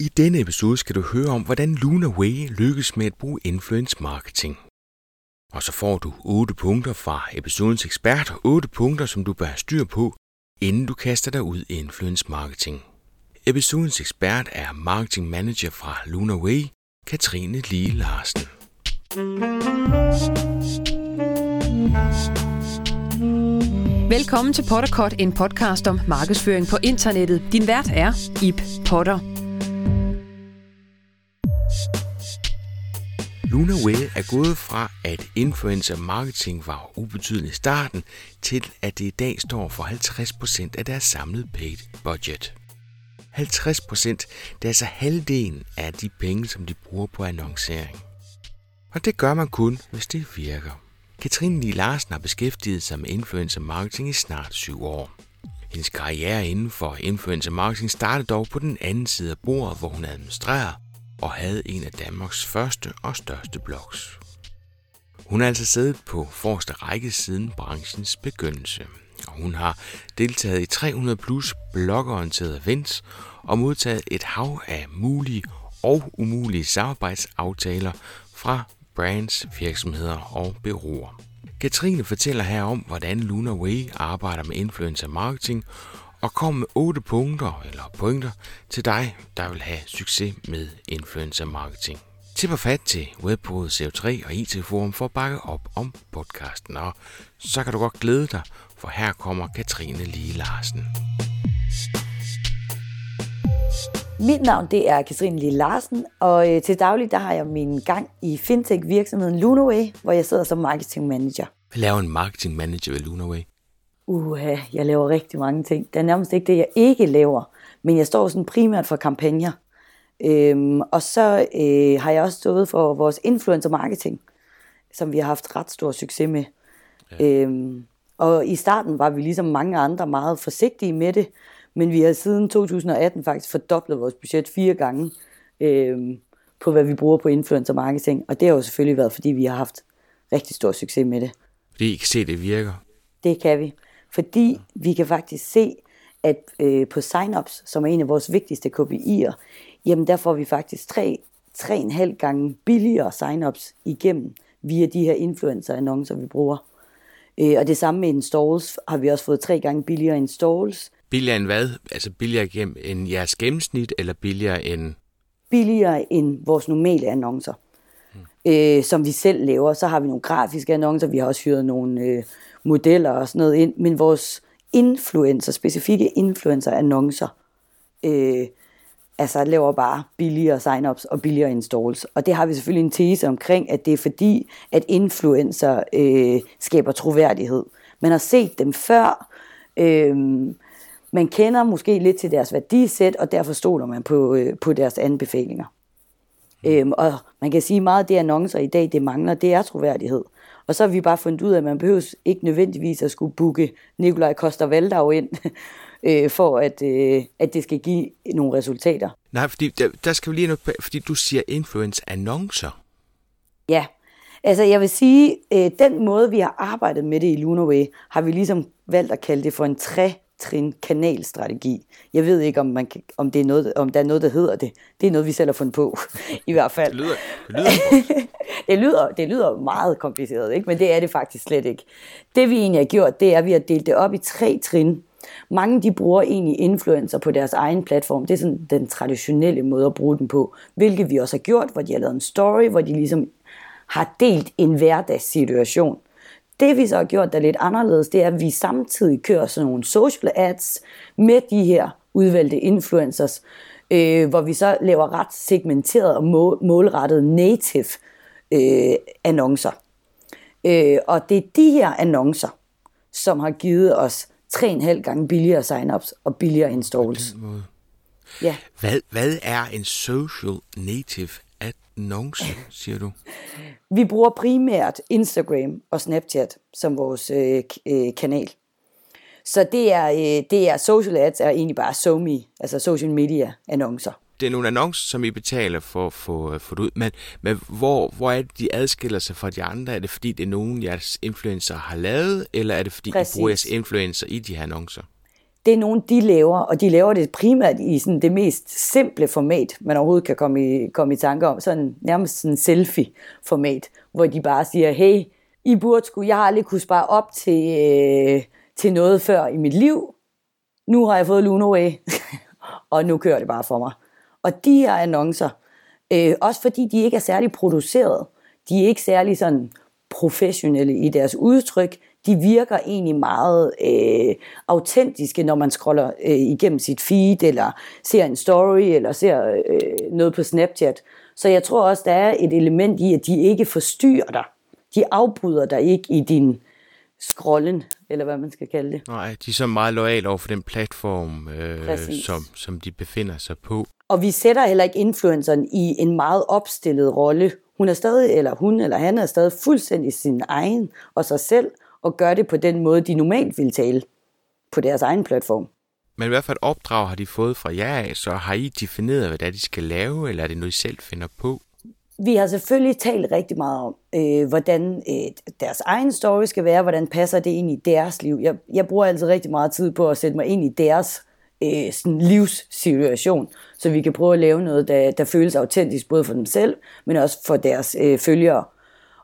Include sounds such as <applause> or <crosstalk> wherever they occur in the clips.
I denne episode skal du høre om, hvordan Luna Way lykkes med at bruge influence marketing. Og så får du 8 punkter fra episodens ekspert, 8 punkter, som du bør have styr på, inden du kaster dig ud i influence marketing. Episodens ekspert er marketing manager fra Luna Way, Katrine Lige Larsen. Velkommen til Potterkort, en podcast om markedsføring på internettet. Din vært er Ip Potter. Luna Way er gået fra, at influencer marketing var ubetydelig i starten, til at det i dag står for 50% af deres samlede paid budget. 50% det er altså halvdelen af de penge, som de bruger på annoncering. Og det gør man kun, hvis det virker. Katrine Lee Larsen har beskæftiget sig med influencer marketing i snart syv år. Hendes karriere inden for influencer marketing startede dog på den anden side af bordet, hvor hun administrerer og havde en af Danmarks første og største blogs. Hun har altså siddet på forreste række siden branchens begyndelse, og hun har deltaget i 300 plus blogorienterede events og modtaget et hav af mulige og umulige samarbejdsaftaler fra brands, virksomheder og bureauer. Katrine fortæller her om, hvordan Luna Way arbejder med influencer marketing og kommer med 8 punkter eller pointer til dig, der vil have succes med influencer marketing. Tipper fat til webbureauet CO3 og IT Forum for at bakke op om podcasten, og så kan du godt glæde dig, for her kommer Katrine Lie Larsen. Mit navn det er Katrine Lie Larsen, og øh, til daglig der har jeg min gang i fintech-virksomheden Lunaway, hvor jeg sidder som marketing manager. Hvad laver en marketing manager ved Lunaway? Uha, jeg laver rigtig mange ting. Det er nærmest ikke det, jeg ikke laver, men jeg står sådan primært for kampagner. Øhm, og så øh, har jeg også stået for vores influencer marketing, som vi har haft ret stor succes med. Ja. Øhm, og i starten var vi ligesom mange andre meget forsigtige med det, men vi har siden 2018 faktisk fordoblet vores budget fire gange øhm, på, hvad vi bruger på influencer marketing. Og det har jo selvfølgelig været, fordi vi har haft rigtig stor succes med det. Fordi I kan se, det virker? Det kan vi. Fordi vi kan faktisk se, at øh, på sign-ups, som er en af vores vigtigste KPI'er, jamen der får vi faktisk 3,5 gange billigere sign-ups igennem via de her influencer-annoncer, vi bruger. Øh, og det samme med installs har vi også fået tre gange billigere installs. Billigere end hvad? Altså billigere end jeres gennemsnit, eller billigere end... Billigere end vores normale annoncer øh, som vi selv laver. Så har vi nogle grafiske annoncer, vi har også hyret nogle øh, modeller og sådan noget ind, men vores influencer, specifikke influencer-annoncer, øh, altså laver bare billigere sign-ups og billigere installs. Og det har vi selvfølgelig en tese omkring, at det er fordi, at influencer øh, skaber troværdighed. Man har set dem før, øh, man kender måske lidt til deres værdisæt, og derfor stoler man på, øh, på deres anbefalinger. Mm. Øhm, og man kan sige, at meget af det annoncer i dag, det mangler, det er troværdighed. Og så har vi bare fundet ud af, at man behøver ikke nødvendigvis at skulle booke Nikolaj Koster Valdau ind, <laughs> øh, for at, øh, at det skal give nogle resultater. Nej, fordi der, der skal vi lige noget, fordi du siger influence-annoncer. Ja, altså jeg vil sige, øh, den måde vi har arbejdet med det i Lunaway, har vi ligesom valgt at kalde det for en tre trin kanalstrategi. Jeg ved ikke, om, man kan, om, det er noget, om der er noget, der hedder det. Det er noget, vi selv har fundet på, <laughs> i hvert fald. Det lyder, det lyder, <laughs> det lyder, det lyder meget kompliceret, ikke? men det er det faktisk slet ikke. Det vi egentlig har gjort, det er, at vi har delt det op i tre trin. Mange de bruger egentlig influencer på deres egen platform. Det er sådan den traditionelle måde at bruge den på. Hvilket vi også har gjort, hvor de har lavet en story, hvor de ligesom har delt en hverdagssituation. Det vi så har gjort, der er lidt anderledes, det er, at vi samtidig kører sådan nogle social ads med de her udvalgte influencers, øh, hvor vi så laver ret segmenteret og målrettet native øh, annoncer. Øh, og det er de her annoncer, som har givet os 3,5 gange billigere sign-ups og billigere installs. Ja. Hvad, hvad er en social native annonce, siger du? Vi bruger primært Instagram og Snapchat som vores øh, øh, kanal. Så det er, øh, det er social ads er egentlig bare SoMe, altså social media annoncer. Det er nogle annoncer, som I betaler for at få, få det ud, men, men hvor, hvor er det, de adskiller sig fra de andre? Er det fordi, det er nogen, jeres influencer har lavet, eller er det fordi, Præcis. I bruger jeres influencer i de her annoncer? Det er nogen, de laver, og de laver det primært i sådan det mest simple format, man overhovedet kan komme i, komme i tanke om. Sådan nærmest sådan selfie-format, hvor de bare siger, hey, I burde skulle, jeg har aldrig kunne spare op til, øh, til noget før i mit liv. Nu har jeg fået Lunaway, øh. <laughs> og nu kører det bare for mig. Og de her annoncer, øh, også fordi de ikke er særlig produceret, de er ikke særlig sådan professionelle i deres udtryk, de virker egentlig meget øh, autentiske, når man scroller øh, igennem sit feed, eller ser en story, eller ser øh, noget på Snapchat. Så jeg tror også, der er et element i, at de ikke forstyrrer dig. De afbryder dig ikke i din scrollen, eller hvad man skal kalde det. Nej, de er så meget lojale over for den platform, øh, som, som de befinder sig på. Og vi sætter heller ikke influenceren i en meget opstillet rolle. Hun er stadig, eller hun eller han er stadig fuldstændig sin egen og sig selv, og gør det på den måde, de normalt vil tale på deres egen platform. Men i hvert fald opdrag har de fået fra jer af, så har I defineret, hvad det er, de skal lave, eller er det noget, I selv finder på? Vi har selvfølgelig talt rigtig meget om, øh, hvordan øh, deres egen story skal være, hvordan passer det ind i deres liv. Jeg, jeg bruger altid rigtig meget tid på at sætte mig ind i deres øh, sådan livssituation, så vi kan prøve at lave noget, der, der føles autentisk, både for dem selv, men også for deres øh, følgere.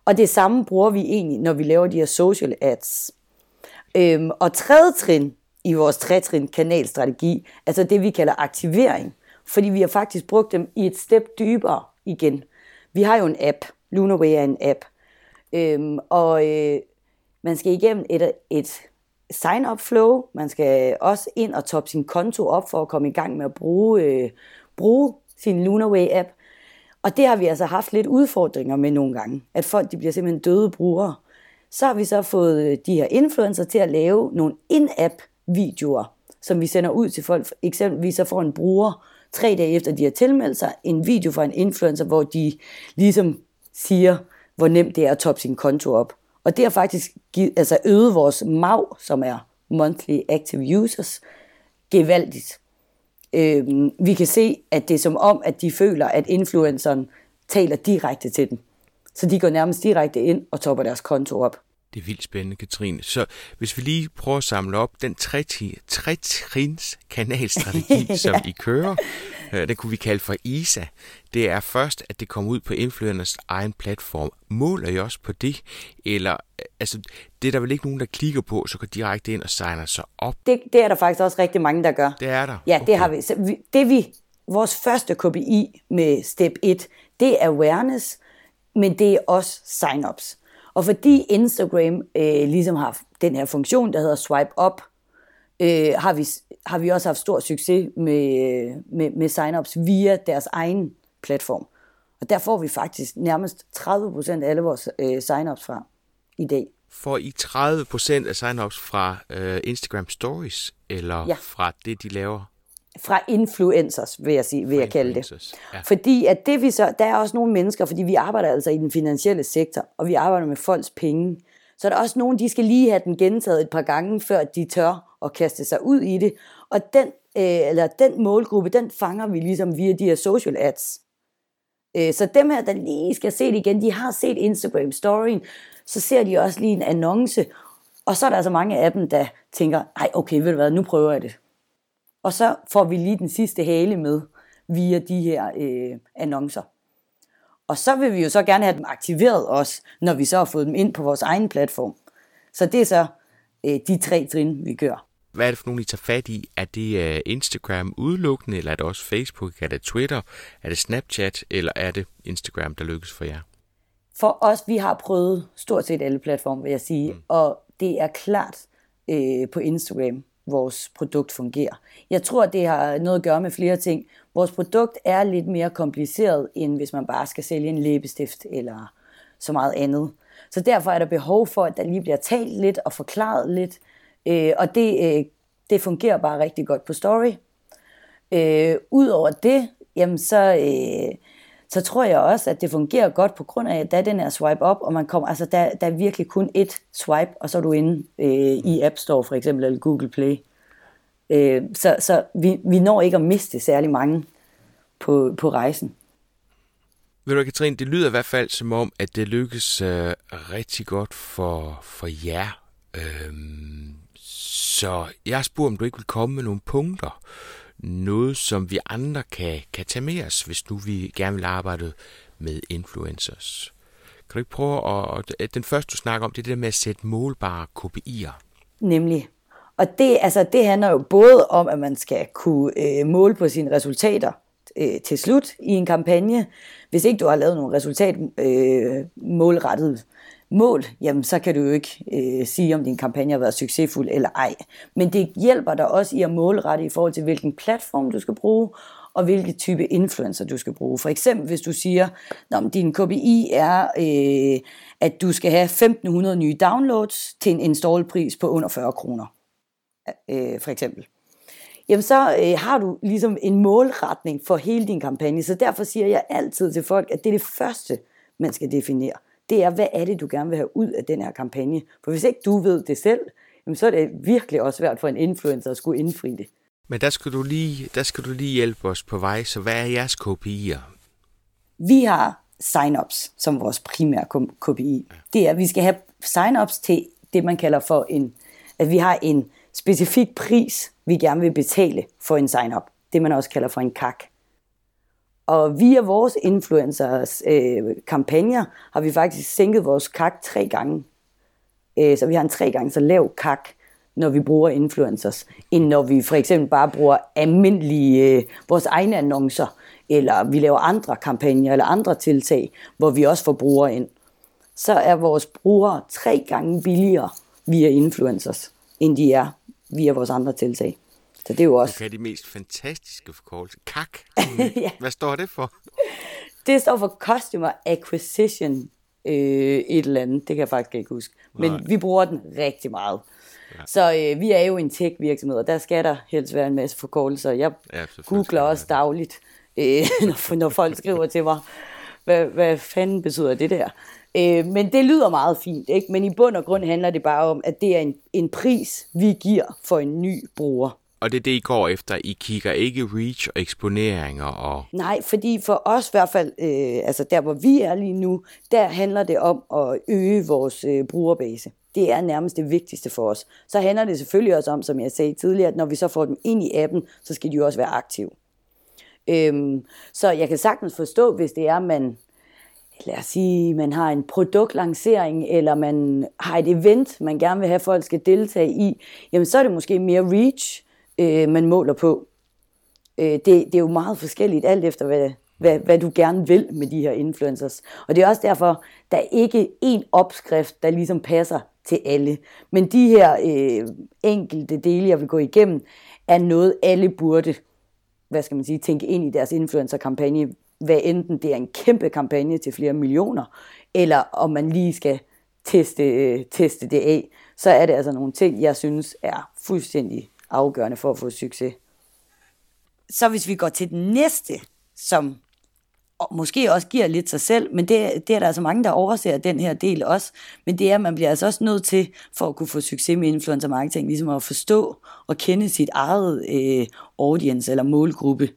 Og det samme bruger vi egentlig, når vi laver de her social ads. Øhm, og tredje trin i vores trætrin kanalstrategi, altså det vi kalder aktivering, fordi vi har faktisk brugt dem i et step dybere igen. Vi har jo en app, Lunaway er en app, øhm, og øh, man skal igennem et, et sign-up flow, man skal også ind og toppe sin konto op for at komme i gang med at bruge, øh, bruge sin Lunaway app, og det har vi altså haft lidt udfordringer med nogle gange, at folk de bliver simpelthen døde brugere. Så har vi så fået øh, de her influencer til at lave nogle in-app videoer, som vi sender ud til folk. Eksempelvis så får en bruger tre dage efter, de har tilmeldt sig, en video fra en influencer, hvor de ligesom siger, hvor nemt det er at toppe sin konto op. Og det har faktisk givet, altså øget vores MAU, som er Monthly Active Users, gevaldigt. Øh, vi kan se, at det er som om, at de føler, at influenceren taler direkte til dem. Så de går nærmest direkte ind og topper deres konto op. Det er vildt spændende, Katrine. Så hvis vi lige prøver at samle op den tre-trins kanalstrategi, <laughs> ja. som I kører, øh, det kunne vi kalde for ISA. Det er først, at det kommer ud på influencers egen platform. Måler I også på det? Eller, øh, altså, det er der vel ikke nogen, der klikker på, så går direkte ind og signer sig op? Det, det er der faktisk også rigtig mange, der gør. Det er der? Ja, okay. det har vi. Så vi, det vi, vores første KPI med step 1, det er awareness, men det er også sign-ups. Og fordi Instagram øh, ligesom har den her funktion, der hedder swipe up, øh, har, vi, har vi også haft stor succes med, med, med sign-ups via deres egen platform. Og der får vi faktisk nærmest 30% af alle vores øh, sign-ups fra i dag. Får I 30% af sign-ups fra øh, Instagram Stories, eller ja. fra det, de laver? Fra influencers, vil jeg, sige, vil jeg kalde det. Ja. Fordi at det vi så, der er også nogle mennesker, fordi vi arbejder altså i den finansielle sektor, og vi arbejder med folks penge. Så er der også nogen, de skal lige have den gentaget et par gange, før de tør at kaste sig ud i det. Og den, øh, eller den målgruppe, den fanger vi ligesom via de her social ads. Øh, så dem her, der lige skal se det igen, de har set Instagram storyen, så ser de også lige en annonce, og så er der altså mange af dem, der tænker, ej okay, ved du hvad, nu prøver jeg det. Og så får vi lige den sidste hale med via de her øh, annoncer. Og så vil vi jo så gerne have dem aktiveret også, når vi så har fået dem ind på vores egen platform. Så det er så øh, de tre trin, vi gør. Hvad er det for nogle, I tager fat i? Er det uh, Instagram udelukkende, eller er det også Facebook? Er det Twitter? Er det Snapchat? Eller er det Instagram, der lykkes for jer? For os, vi har prøvet stort set alle platforme, vil jeg sige. Mm. Og det er klart øh, på Instagram, vores produkt fungerer. Jeg tror, det har noget at gøre med flere ting. Vores produkt er lidt mere kompliceret, end hvis man bare skal sælge en læbestift eller så meget andet. Så derfor er der behov for, at der lige bliver talt lidt og forklaret lidt. Øh, og det, øh, det fungerer bare rigtig godt på story. Øh, Udover det, jamen så, øh, så tror jeg også, at det fungerer godt på grund af, at der er den her swipe op, og man kommer, altså der, der er virkelig kun et swipe, og så er du inde øh, i App Store for eksempel, eller Google Play. Øh, så så vi, vi når ikke at miste særlig mange på, på rejsen. Ved du, Katrine, det lyder i hvert fald som om, at det lykkes øh, rigtig godt for, for jer. Øh, Så jeg spurgte, om du ikke vil komme med nogle punkter. Noget, som vi andre kan, kan tage med os, hvis nu vi gerne vil arbejde med influencers. Kan du ikke prøve at... Den første, du snakker om, det er det der med at sætte målbare KPI'er. Nemlig. Og det, altså, det handler jo både om, at man skal kunne øh, måle på sine resultater øh, til slut i en kampagne. Hvis ikke du har lavet nogle resultat øh, målrettet mål, jamen så kan du jo ikke øh, sige, om din kampagne har været succesfuld eller ej. Men det hjælper dig også i at målrette i forhold til, hvilken platform du skal bruge, og hvilke type influencer du skal bruge. For eksempel hvis du siger, at din KPI er, øh, at du skal have 1500 nye downloads til en installpris på under 40 kroner. Øh, for eksempel. Jamen så øh, har du ligesom en målretning for hele din kampagne. Så derfor siger jeg altid til folk, at det er det første, man skal definere det er, hvad er det, du gerne vil have ud af den her kampagne? For hvis ikke du ved det selv, jamen, så er det virkelig også svært for en influencer at skulle indfri det. Men der skal, du lige, der skal du lige hjælpe os på vej, så hvad er jeres KPI'er? Vi har sign-ups som vores primære KPI. Det er, at vi skal have sign-ups til det, man kalder for en, at vi har en specifik pris, vi gerne vil betale for en sign-up. Det man også kalder for en KAK. Og via vores influencers øh, kampagner har vi faktisk sænket vores kak tre gange. Øh, så vi har en tre gange så lav kak, når vi bruger influencers, end når vi for eksempel bare bruger almindelige, øh, vores egne annoncer, eller vi laver andre kampagner eller andre tiltag, hvor vi også får brugere ind. Så er vores brugere tre gange billigere via influencers, end de er via vores andre tiltag. Så det er jo også... Okay, de mest fantastiske forkortelser. KAK. <laughs> ja. Hvad står det for? Det står for Customer Acquisition øh, et eller andet. Det kan jeg faktisk ikke huske. Men Nej. vi bruger den rigtig meget. Ja. Så øh, vi er jo en tech-virksomhed, og der skal der helst være en masse forkortelser. Jeg ja, googler også dagligt, øh, <laughs> når, når folk skriver til mig, hvad, hvad fanden betyder det der? Øh, men det lyder meget fint, ikke? men i bund og grund handler det bare om, at det er en, en pris, vi giver for en ny bruger. Og det er det, I går efter. I kigger ikke reach og eksponeringer og... Nej, fordi for os i hvert fald, øh, altså der hvor vi er lige nu, der handler det om at øge vores øh, brugerbase. Det er nærmest det vigtigste for os. Så handler det selvfølgelig også om, som jeg sagde tidligere, at når vi så får dem ind i appen, så skal de jo også være aktive. Øhm, så jeg kan sagtens forstå, hvis det er, man lad os sige, man har en produktlancering, eller man har et event, man gerne vil have, at folk skal deltage i, jamen så er det måske mere reach, øh, man måler på. Øh, det, det er jo meget forskelligt, alt efter hvad, hvad, hvad du gerne vil med de her influencers. Og det er også derfor, der er ikke en opskrift, der ligesom passer til alle. Men de her øh, enkelte dele, jeg vil gå igennem, er noget, alle burde hvad skal man sige, tænke ind i deres influencer-kampagne, hvad enten det er en kæmpe kampagne til flere millioner, eller om man lige skal teste, øh, teste det af, så er det altså nogle ting, jeg synes er fuldstændig afgørende for at få succes. Så hvis vi går til den næste, som måske også giver lidt sig selv, men det, det er der altså mange, der overser den her del også, men det er, at man bliver altså også nødt til, for at kunne få succes med influencer marketing, ligesom at forstå og kende sit eget øh, audience eller målgruppe.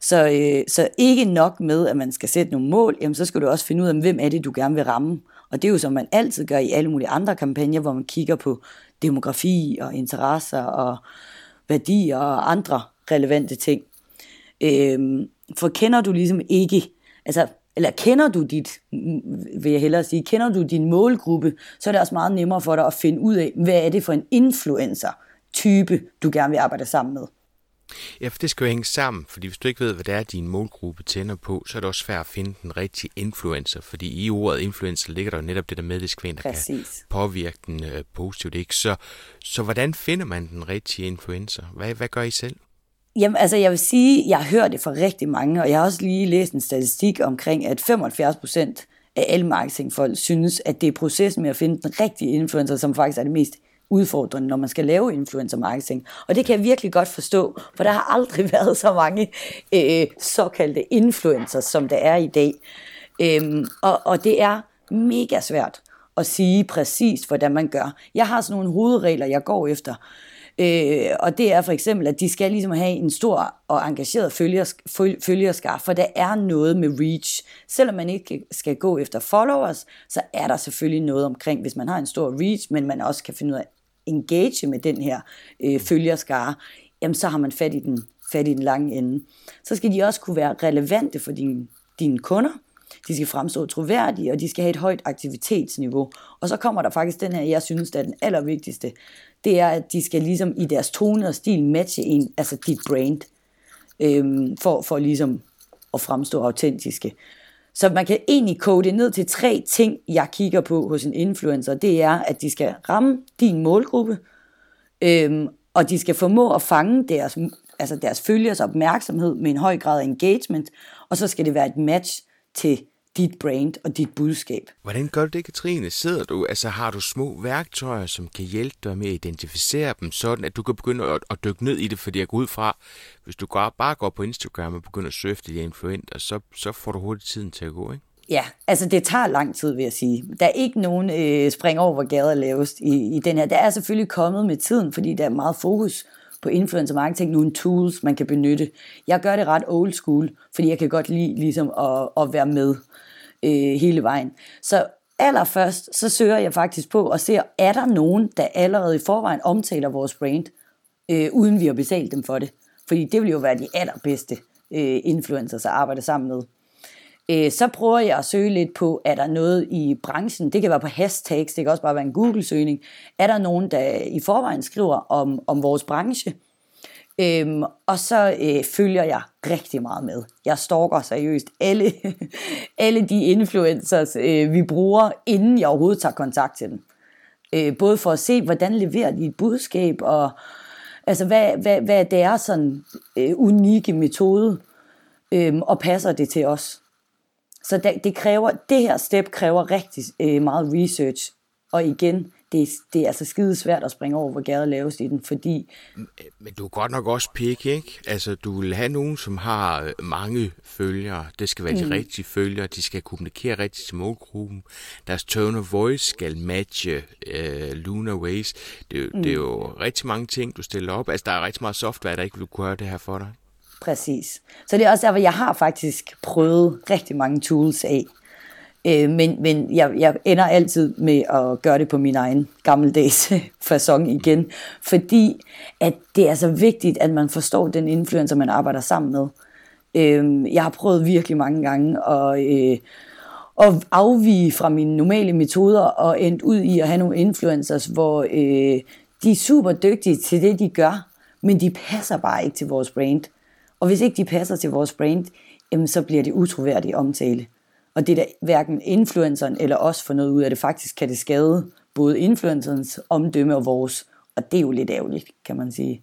Så, øh, så ikke nok med, at man skal sætte nogle mål, jamen så skal du også finde ud af, hvem er det, du gerne vil ramme. Og det er jo som man altid gør i alle mulige andre kampagner, hvor man kigger på demografi og interesser og værdier og andre relevante ting. Øhm, for kender du ligesom ikke, altså, eller kender du dit, vil jeg hellere sige, kender du din målgruppe, så er det også meget nemmere for dig at finde ud af, hvad er det for en influencer type, du gerne vil arbejde sammen med. Ja, for det skal jo hænge sammen, fordi hvis du ikke ved, hvad det er, din målgruppe tænder på, så er det også svært at finde den rigtige influencer, fordi i ordet influencer ligger der jo netop det der med, det skal der kan påvirke den øh, positivt. Ikke? Så, så hvordan finder man den rigtige influencer? Hvad, hvad gør I selv? Jamen, altså jeg vil sige, jeg har hørt det fra rigtig mange, og jeg har også lige læst en statistik omkring, at 75 procent af alle marketingfolk synes, at det er processen med at finde den rigtige influencer, som faktisk er det mest udfordrende, når man skal lave influencer marketing. Og det kan jeg virkelig godt forstå, for der har aldrig <laughs> været så mange øh, såkaldte influencers, som der er i dag. Øhm, og, og det er mega svært at sige præcis, hvordan man gør. Jeg har sådan nogle hovedregler, jeg går efter. Øh, og det er for eksempel, at de skal ligesom have en stor og engageret følgers, følgerskar, for der er noget med reach. Selvom man ikke skal gå efter followers, så er der selvfølgelig noget omkring, hvis man har en stor reach, men man også kan finde ud af, engage med den her øh, følgerskare, jamen så har man fat i, den, fat i den lange ende. Så skal de også kunne være relevante for dine, dine kunder, de skal fremstå troværdige, og de skal have et højt aktivitetsniveau. Og så kommer der faktisk den her, jeg synes, der er den allervigtigste, det er, at de skal ligesom i deres tone og stil matche en, altså dit brand, øhm, for, for ligesom at fremstå autentiske. Så man kan egentlig kode det ned til tre ting, jeg kigger på hos en influencer. Det er, at de skal ramme din målgruppe, øhm, og de skal formå at fange deres, altså deres følgers opmærksomhed med en høj grad af engagement, og så skal det være et match til dit brand og dit budskab. Hvordan gør du det, Katrine? Sidder du, altså har du små værktøjer, som kan hjælpe dig med at identificere dem, sådan at du kan begynde at, at dykke ned i det, fordi jeg går ud fra, hvis du går, bare går på Instagram og begynder at surfe de influenter, så, så får du hurtigt tiden til at gå, ikke? Ja, altså det tager lang tid, vil jeg sige. Der er ikke nogen øh, spring over, hvor gader lavest i, i den her. Der er selvfølgelig kommet med tiden, fordi der er meget fokus på influencer marketing nogle tools, man kan benytte. Jeg gør det ret old school, fordi jeg kan godt lide ligesom at, at være med øh, hele vejen. Så allerførst, så søger jeg faktisk på og ser, er der nogen, der allerede i forvejen omtaler vores brand, øh, uden vi har betalt dem for det. Fordi det vil jo være de allerbedste øh, influencers at arbejde sammen med. Øh, så prøver jeg at søge lidt på, er der noget i branchen, det kan være på hashtags, det kan også bare være en Google-søgning, er der nogen, der i forvejen skriver om, om vores branche, Øhm, og så øh, følger jeg rigtig meget med. Jeg stalker seriøst alle, <laughs> alle de influencers, øh, vi bruger, inden jeg overhovedet tager kontakt til dem. Øh, både for at se, hvordan leverer de et budskab, og altså, hvad, hvad, hvad er deres sådan, øh, unikke metode, øh, og passer det til os. Så det, det, kræver, det her step kræver rigtig øh, meget research. Og igen, det, det er altså skide svært at springe over, hvor gader laves i den, fordi... Men du er godt nok også pik, ikke? Altså, du vil have nogen, som har øh, mange følgere. Det skal være de mm. rigtige følgere. De skal kommunikere rigtigt til målgruppen. Deres tone of voice skal matche uh, Luna Ways. Det, mm. det er jo rigtig mange ting, du stiller op. Altså, der er rigtig meget software, der ikke vil kunne gøre det her for dig. Præcis. Så det er også derfor, jeg har faktisk prøvet rigtig mange tools af. Øh, men men jeg, jeg ender altid med at gøre det på min egen gammeldags <laughs> fasong igen, fordi at det er så vigtigt, at man forstår den influencer, man arbejder sammen med. Øh, jeg har prøvet virkelig mange gange at, øh, at afvige fra mine normale metoder og endt ud i at have nogle influencers, hvor øh, de er super dygtige til det, de gør, men de passer bare ikke til vores brand. Og hvis ikke de passer til vores brand, jamen, så bliver det utroværdig omtale. Og det er da hverken influenceren eller os for noget ud af det. Faktisk kan det skade både influencerens omdømme og vores. Og det er jo lidt ærgerligt, kan man sige.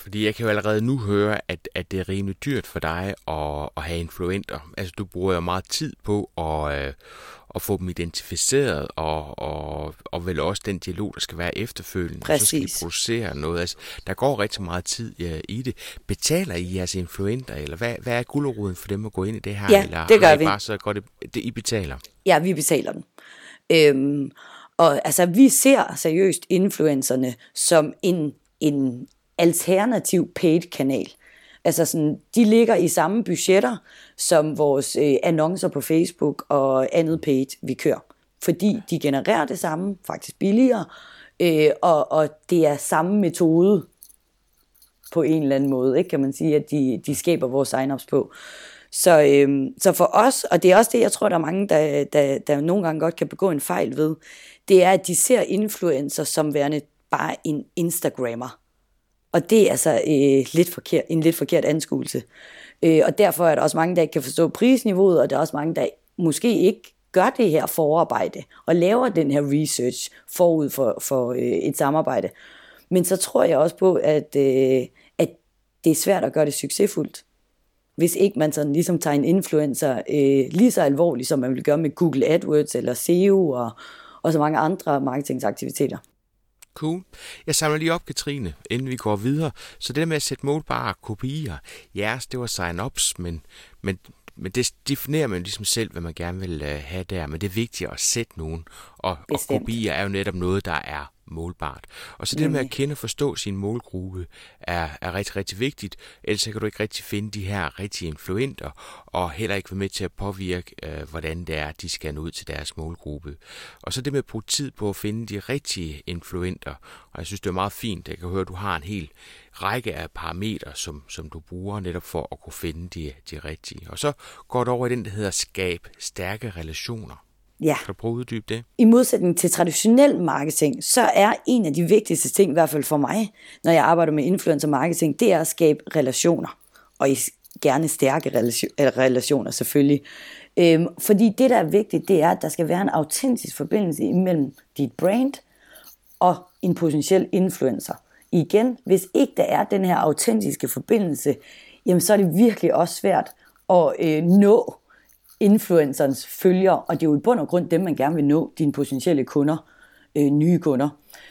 Fordi jeg kan jo allerede nu høre, at, at det er rimelig dyrt for dig at, at have influenter. Altså du bruger jo meget tid på at, øh, at få dem identificeret, og, og, og vel også den dialog, der skal være efterfølgende. Præcis. Så skal de producere noget. Altså, der går rigtig meget tid ja, i det. Betaler I jeres influenter, eller hvad, hvad er gulderoden for dem at gå ind i det her? Ja, eller det gør I vi. Bare så går det, det, I betaler? Ja, vi betaler den. Øhm, og altså, vi ser seriøst influencerne som en, en alternativ paid kanal. Altså sådan, de ligger i samme budgetter som vores øh, annoncer på Facebook og andet page, vi kører. Fordi de genererer det samme, faktisk billigere, øh, og, og det er samme metode på en eller anden måde, ikke, kan man sige, at de, de skaber vores sign-ups på. Så, øhm, så for os, og det er også det, jeg tror, der er mange, der, der, der nogle gange godt kan begå en fejl ved, det er, at de ser influencer som værende bare en Instagrammer. Og det er altså øh, lidt forkert, en lidt forkert anskuelse. Øh, og derfor er der også mange, der ikke kan forstå prisniveauet, og der er også mange, der måske ikke gør det her forarbejde, og laver den her research forud for, for øh, et samarbejde. Men så tror jeg også på, at, øh, at det er svært at gøre det succesfuldt. Hvis ikke man sådan ligesom tager en influencer øh, lige så alvorligt, som man vil gøre med Google AdWords eller SEO og, og så mange andre marketingsaktiviteter. Cool. Jeg samler lige op, Katrine, inden vi går videre. Så det der med at sætte målbare kopier, ja, det var sign-ups, men, men, men det definerer man ligesom selv, hvad man gerne vil uh, have der. Men det er vigtigt at sætte nogen, og, og kopier er jo netop noget, der er målbart. Og så det med at kende og forstå sin målgruppe er, er rigtig, rigtig vigtigt. Ellers kan du ikke rigtig finde de her rigtige influenter, og heller ikke være med til at påvirke, øh, hvordan det er, de skal nå ud til deres målgruppe. Og så det med at bruge tid på at finde de rigtige influenter. Og jeg synes, det er meget fint. Jeg kan høre, at du har en hel række af parametre, som, som du bruger netop for at kunne finde de, de rigtige. Og så går det over i den, der hedder skab stærke relationer. Ja. Kan du prøve at uddybe det? I modsætning til traditionel marketing, så er en af de vigtigste ting, i hvert fald for mig, når jeg arbejder med influencer marketing, det er at skabe relationer. Og gerne stærke relationer selvfølgelig. Øhm, fordi det, der er vigtigt, det er, at der skal være en autentisk forbindelse imellem dit brand og en potentiel influencer. Igen, hvis ikke der er den her autentiske forbindelse, jamen så er det virkelig også svært at øh, nå influencerens følger, og det er jo i bund og grund dem, man gerne vil nå, dine potentielle kunder, øh, nye kunder.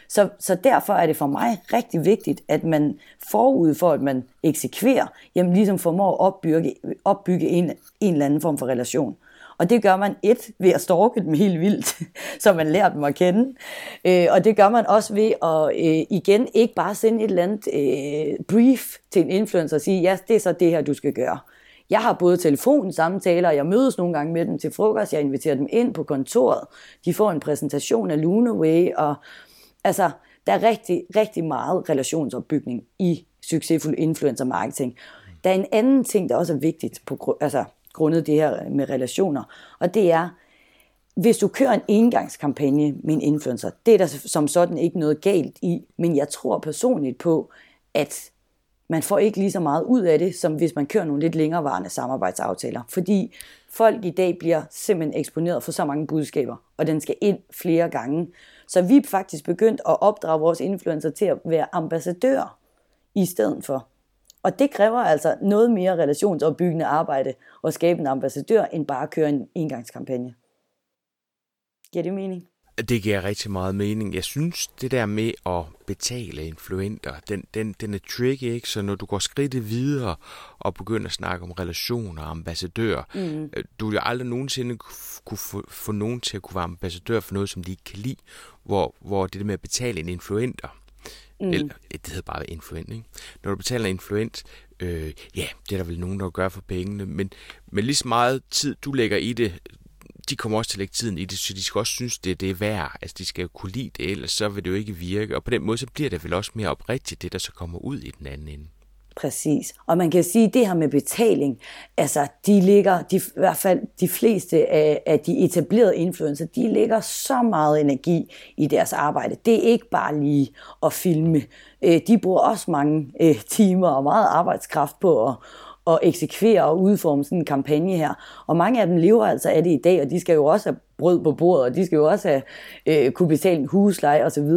Så, så derfor er det for mig rigtig vigtigt, at man forud for, at man eksekverer, jamen ligesom formår at opbygge, opbygge en, en eller anden form for relation. Og det gør man et ved at stalke dem helt vildt, <laughs> så man lærer dem at kende. Øh, og det gør man også ved at øh, igen ikke bare sende et eller andet øh, brief til en influencer og sige, ja, det er så det her, du skal gøre. Jeg har både telefonsamtaler, jeg mødes nogle gange med dem til frokost, jeg inviterer dem ind på kontoret, de får en præsentation af Lunaway, og altså, der er rigtig, rigtig meget relationsopbygning i succesfuld influencer marketing. Der er en anden ting, der også er vigtigt på altså, grundet det her med relationer, og det er, hvis du kører en engangskampagne med en influencer, det er der som sådan ikke noget galt i, men jeg tror personligt på, at man får ikke lige så meget ud af det, som hvis man kører nogle lidt længerevarende samarbejdsaftaler. Fordi folk i dag bliver simpelthen eksponeret for så mange budskaber, og den skal ind flere gange. Så vi er faktisk begyndt at opdrage vores influencer til at være ambassadør i stedet for. Og det kræver altså noget mere relationsopbyggende arbejde at skabe en ambassadør, end bare at køre en engangskampagne. Giver det mening? Det giver rigtig meget mening. Jeg synes, det der med at betale influenter, den, den, den er tricky, ikke? Så når du går skridtet videre og begynder at snakke om relationer og ambassadør, mm. Øh, du vil jo aldrig nogensinde kunne få, få nogen til at kunne være ambassadør for noget, som de ikke kan lide, hvor, hvor det der med at betale en influenter, mm. eller det hedder bare influent, ikke? Når du betaler en influent, øh, ja, det er der vel nogen, der gør for pengene, men, men lige så meget tid, du lægger i det, de kommer også til at lægge tiden i det, så de skal også synes, det, det er værd. Altså, de skal kunne lide det, ellers så vil det jo ikke virke. Og på den måde, så bliver det vel også mere oprigtigt, det der så kommer ud i den anden ende. Præcis. Og man kan sige, at det her med betaling, altså de ligger, de, i hvert fald de fleste af, af de etablerede influencer, de lægger så meget energi i deres arbejde. Det er ikke bare lige at filme. Øh, de bruger også mange øh, timer og meget arbejdskraft på at, at eksekvere og udforme sådan en kampagne her. Og mange af dem lever altså af det i dag, og de skal jo også have brød på bordet, og de skal jo også have, øh, kunne betale en husleje osv.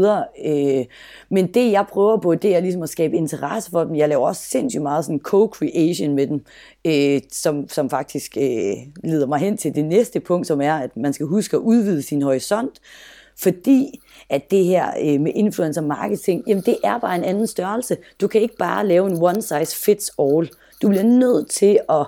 Øh, men det jeg prøver på, det er ligesom at skabe interesse for dem. Jeg laver også sindssygt meget sådan co-creation med dem, øh, som, som faktisk øh, leder mig hen til det næste punkt, som er, at man skal huske at udvide sin horisont, fordi at det her øh, med influencer marketing, jamen det er bare en anden størrelse. Du kan ikke bare lave en one size fits all. Du bliver nødt til at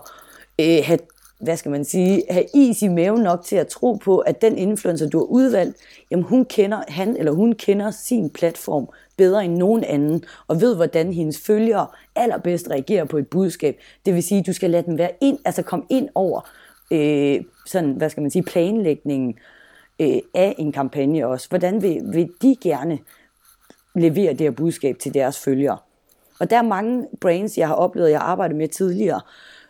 øh, have hvad skal man sige, have is i maven nok til at tro på, at den influencer, du har udvalgt, jamen hun kender, han eller hun kender sin platform bedre end nogen anden, og ved, hvordan hendes følgere allerbedst reagerer på et budskab. Det vil sige, at du skal lade dem være ind, altså komme ind over øh, sådan, hvad skal man sige, planlægningen øh, af en kampagne også. Hvordan vil, vil de gerne levere det her budskab til deres følgere? Og der er mange brands, jeg har oplevet, jeg har arbejdet med tidligere,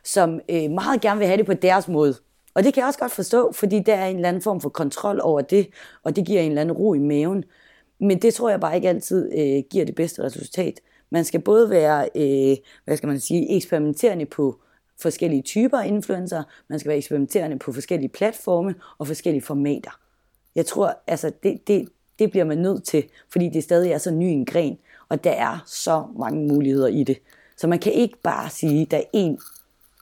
som øh, meget gerne vil have det på deres måde. Og det kan jeg også godt forstå, fordi der er en eller anden form for kontrol over det, og det giver en eller anden ro i maven. Men det tror jeg bare ikke altid øh, giver det bedste resultat. Man skal både være, øh, hvad skal man sige, eksperimenterende på forskellige typer af influencer, man skal være eksperimenterende på forskellige platforme og forskellige formater. Jeg tror, altså det, det, det bliver man nødt til, fordi det stadig er så ny en gren, og der er så mange muligheder i det. Så man kan ikke bare sige, at der er en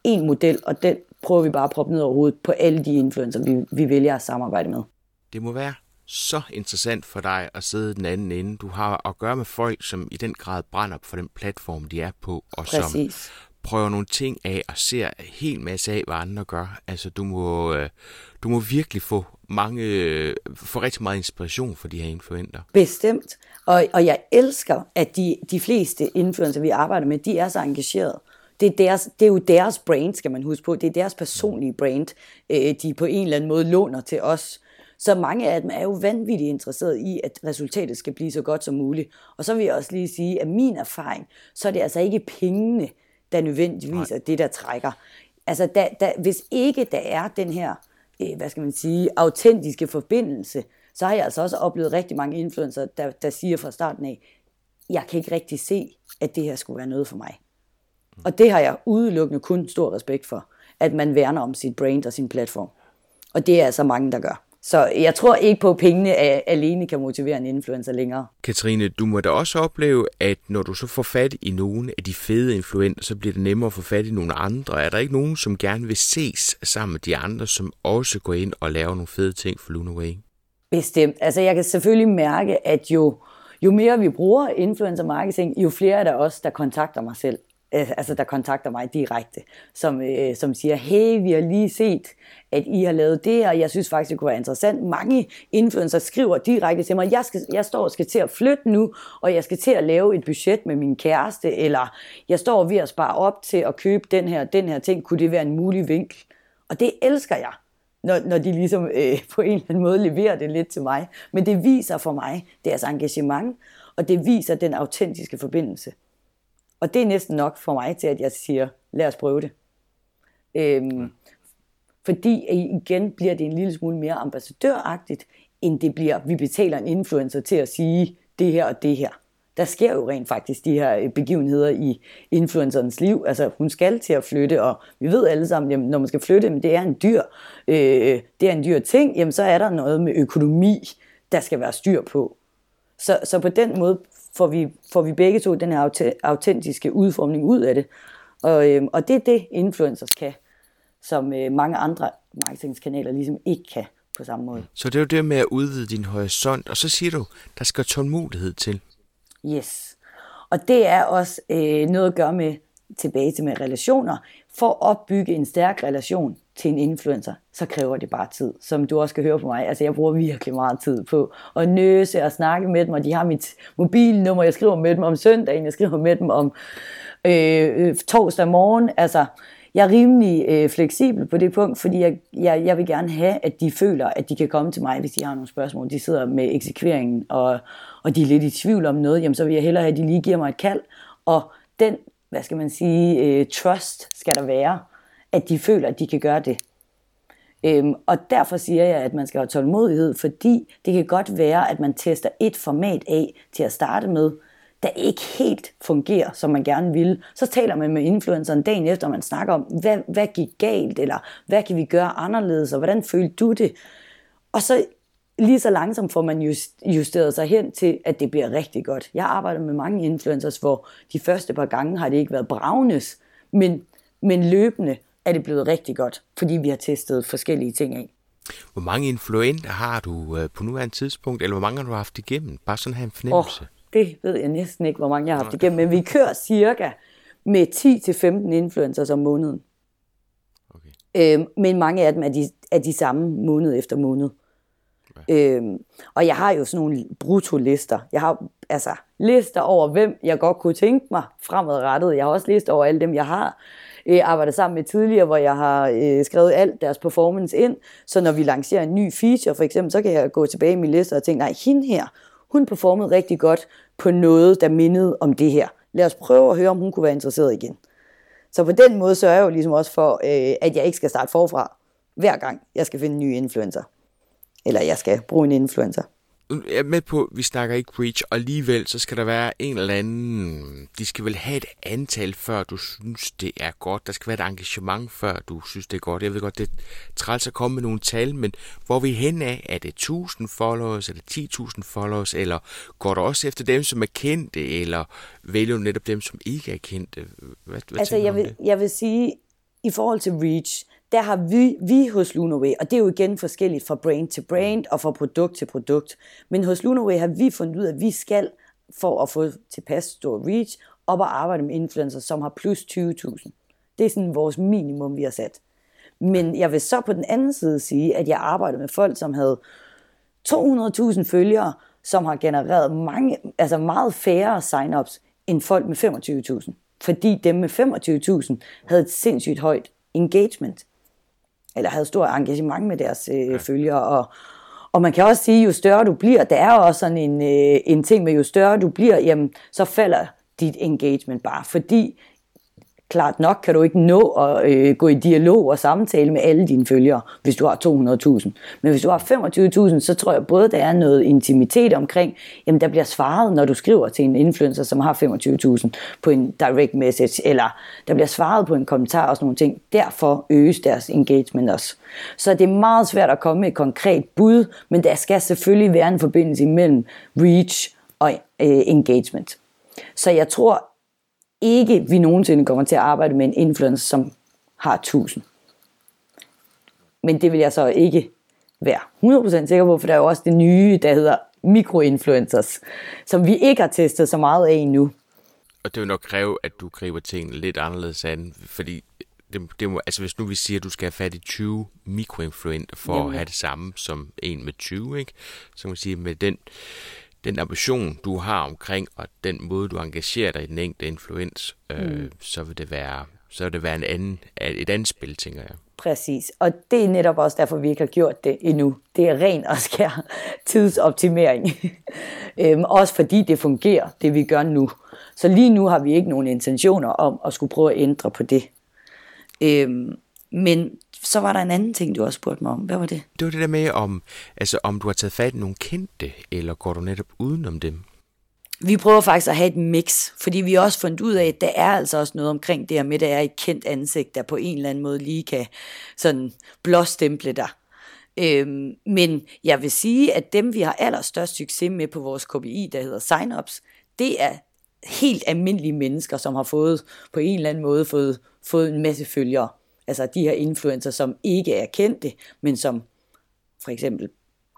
en model, og den prøver vi bare at proppe ned over hovedet på alle de influencer, vi, vi vælger at samarbejde med. Det må være så interessant for dig at sidde den anden ende. Du har at gøre med folk, som i den grad brænder for den platform, de er på, og Præcis. som prøver nogle ting af og ser en hel masse af, hvad andre gør. Altså, du må, øh, du må virkelig få mange, øh, få rigtig meget inspiration for de her influenter. Bestemt. Og, og jeg elsker, at de, de fleste influencer, vi arbejder med, de er så engagerede. Det er, deres, det er jo deres brand, skal man huske på. Det er deres personlige brand, øh, de på en eller anden måde låner til os. Så mange af dem er jo vanvittigt interesserede i, at resultatet skal blive så godt som muligt. Og så vil jeg også lige sige, at min erfaring, så er det altså ikke pengene, der nødvendigvis er det, der trækker. Altså, da, da, hvis ikke der er den her, øh, hvad skal man sige, autentiske forbindelse, så har jeg altså også oplevet rigtig mange influencer, der, der siger fra starten af, jeg kan ikke rigtig se, at det her skulle være noget for mig. Og det har jeg udelukkende kun stor respekt for, at man værner om sit brand og sin platform. Og det er altså mange, der gør. Så jeg tror ikke på, at pengene alene kan motivere en influencer længere. Katrine, du må da også opleve, at når du så får fat i nogle af de fede influencer, så bliver det nemmere at få fat i nogle andre. Er der ikke nogen, som gerne vil ses sammen med de andre, som også går ind og laver nogle fede ting for Luna Way? Bestemt. Altså jeg kan selvfølgelig mærke, at jo, jo mere vi bruger influencer marketing, jo flere er der også, der kontakter mig selv. Altså der kontakter mig direkte, som, øh, som siger, hey, vi har lige set, at I har lavet det, og jeg synes faktisk, det kunne være interessant. Mange influencer skriver direkte til mig, jeg, skal, jeg står og skal til at flytte nu, og jeg skal til at lave et budget med min kæreste, eller jeg står ved at spare op til at købe den her, den her ting, kunne det være en mulig vinkel? Og det elsker jeg, når, når de ligesom øh, <laughs> på en eller anden måde leverer det lidt til mig. Men det viser for mig deres engagement, og det viser den autentiske forbindelse. Og det er næsten nok for mig til, at jeg siger, lad os prøve det. Øhm, fordi igen bliver det en lille smule mere ambassadøragtigt, end det bliver, vi betaler en influencer til at sige det her og det her. Der sker jo rent faktisk de her øh, begivenheder i influencerens liv. Altså hun skal til at flytte, og vi ved alle sammen, at når man skal flytte, men det er en dyr, øh, det er en dyr ting, jamen så er der noget med økonomi, der skal være styr på. Så, så på den måde får vi, får vi begge to den her autentiske udformning ud af det. Og, øh, og det er det, influencers kan, som øh, mange andre marketingkanaler ligesom ikke kan på samme måde. Så det er jo det med at udvide din horisont, og så siger du, der skal tålmodighed til. Yes. Og det er også øh, noget at gøre med, tilbage til med relationer. For at opbygge en stærk relation, til en influencer, så kræver det bare tid, som du også skal høre på mig. Altså jeg bruger virkelig meget tid på at nøse og snakke med dem, og de har mit mobilnummer, jeg skriver med dem om søndagen, jeg skriver med dem om øh, øh torsdag morgen. Altså jeg er rimelig øh, fleksibel på det punkt, fordi jeg, jeg, jeg vil gerne have, at de føler, at de kan komme til mig, hvis de har nogle spørgsmål. De sidder med eksekveringen, og, og de er lidt i tvivl om noget, jamen så vil jeg hellere have, at de lige giver mig et kald, og den, hvad skal man sige, øh, trust skal der være at de føler, at de kan gøre det. Øhm, og derfor siger jeg, at man skal have tålmodighed, fordi det kan godt være, at man tester et format af til at starte med, der ikke helt fungerer, som man gerne vil. Så taler man med influenceren dagen efter, og man snakker om, hvad, hvad gik galt, eller hvad kan vi gøre anderledes, og hvordan følte du det? Og så lige så langsomt får man justeret sig hen til, at det bliver rigtig godt. Jeg arbejder med mange influencers, hvor de første par gange har det ikke været bravnes, men, men løbende er det blevet rigtig godt, fordi vi har testet forskellige ting af. Hvor mange influenter har du øh, på nuværende tidspunkt, eller hvor mange har du haft igennem? Bare sådan her en fornemmelse. Oh, det ved jeg næsten ikke, hvor mange jeg har haft igennem, men vi kører cirka med 10-15 influencers om måneden. Okay. Øhm, men mange af dem er de, er de samme måned efter måned. Okay. Øhm, og jeg har jo sådan nogle brutolister. Jeg har altså lister over, hvem jeg godt kunne tænke mig fremadrettet. Jeg har også lister over alle dem, jeg har øh, arbejdet sammen med tidligere, hvor jeg har øh, skrevet alt deres performance ind. Så når vi lancerer en ny feature for eksempel, så kan jeg gå tilbage i min liste og tænke, nej, hende her, hun performede rigtig godt på noget, der mindede om det her. Lad os prøve at høre, om hun kunne være interesseret igen. Så på den måde sørger jeg jo ligesom også for, øh, at jeg ikke skal starte forfra, hver gang jeg skal finde en ny influencer. Eller jeg skal bruge en influencer jeg er med på, at vi snakker ikke preach, og alligevel så skal der være en eller anden... De skal vel have et antal, før du synes, det er godt. Der skal være et engagement, før du synes, det er godt. Jeg ved godt, det er træls at komme med nogle tal, men hvor vi hen af? Er det 1000 followers, eller 10.000 followers, eller går du også efter dem, som er kendte, eller vælger du netop dem, som ikke er kendte? Hvad, hvad altså, jeg vil, jeg vil sige, i forhold til reach, der har vi, vi hos Lunaway, og det er jo igen forskelligt fra brand til brand og fra produkt til produkt, men hos Lunaway har vi fundet ud af, at vi skal, for at få tilpas stor reach, op og arbejde med influencer, som har plus 20.000. Det er sådan vores minimum, vi har sat. Men jeg vil så på den anden side sige, at jeg arbejder med folk, som havde 200.000 følgere, som har genereret mange, altså meget færre sign-ups end folk med 25.000. Fordi dem med 25.000 havde et sindssygt højt engagement. Eller havde stor engagement med deres øh, ja. følgere. Og, og man kan også sige, jo større du bliver, der er også sådan en, øh, en ting med, jo større du bliver, jamen, så falder dit engagement bare. Fordi klart nok kan du ikke nå at øh, gå i dialog og samtale med alle dine følgere, hvis du har 200.000. Men hvis du har 25.000, så tror jeg både, der er noget intimitet omkring, jamen der bliver svaret, når du skriver til en influencer, som har 25.000 på en direct message, eller der bliver svaret på en kommentar og sådan nogle ting. Derfor øges deres engagement også. Så det er meget svært at komme med et konkret bud, men der skal selvfølgelig være en forbindelse imellem reach og øh, engagement. Så jeg tror, ikke, vi nogensinde kommer til at arbejde med en influencer, som har 1000. Men det vil jeg så ikke være 100% sikker på, for der er jo også det nye, der hedder mikroinfluencers, som vi ikke har testet så meget af endnu. Og det vil nok kræve, at du griber tingene lidt anderledes an, fordi det, det må, altså hvis nu vi siger, at du skal have fat i 20 mikroinfluenter for Jamen. at have det samme som en med 20, ikke? så kan man sige, med den den ambition, du har omkring, og den måde, du engagerer dig i den enkelte influens, øh, mm. så vil det være så vil det være en anden, et andet spil, tænker jeg. Præcis, og det er netop også derfor, vi ikke har gjort det endnu. Det er ren og skær tidsoptimering. <laughs> øhm, også fordi det fungerer, det vi gør nu. Så lige nu har vi ikke nogen intentioner om at skulle prøve at ændre på det. Øhm, men så var der en anden ting, du også spurgte mig om. Hvad var det? Det var det der med, om, altså, om du har taget fat i nogle kendte, eller går du netop udenom dem? Vi prøver faktisk at have et mix, fordi vi har også fundet ud af, at der er altså også noget omkring det her med, at der er et kendt ansigt, der på en eller anden måde lige kan sådan blåstemple dig. Øhm, men jeg vil sige, at dem vi har allerstørst succes med på vores KPI, der hedder signups, det er helt almindelige mennesker, som har fået på en eller anden måde fået, fået en masse følgere. Altså de her influencer, som ikke er kendte, men som for eksempel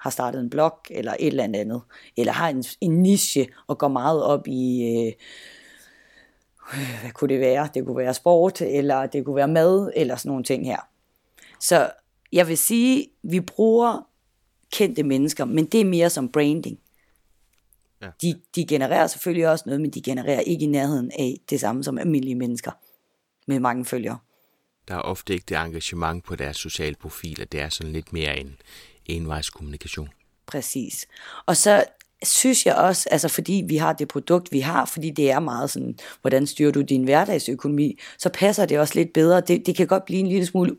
har startet en blog eller et eller andet, eller har en, en niche og går meget op i, øh, hvad kunne det være? Det kunne være sport, eller det kunne være mad, eller sådan nogle ting her. Så jeg vil sige, vi bruger kendte mennesker, men det er mere som branding. Ja. De, de genererer selvfølgelig også noget, men de genererer ikke i nærheden af det samme som almindelige mennesker med mange følgere. Der er ofte ikke det engagement på deres sociale profiler. Det er sådan lidt mere en envejskommunikation. Præcis. Og så synes jeg også, altså fordi vi har det produkt, vi har, fordi det er meget sådan, hvordan styrer du din hverdagsøkonomi, så passer det også lidt bedre. Det, det kan godt blive en lille smule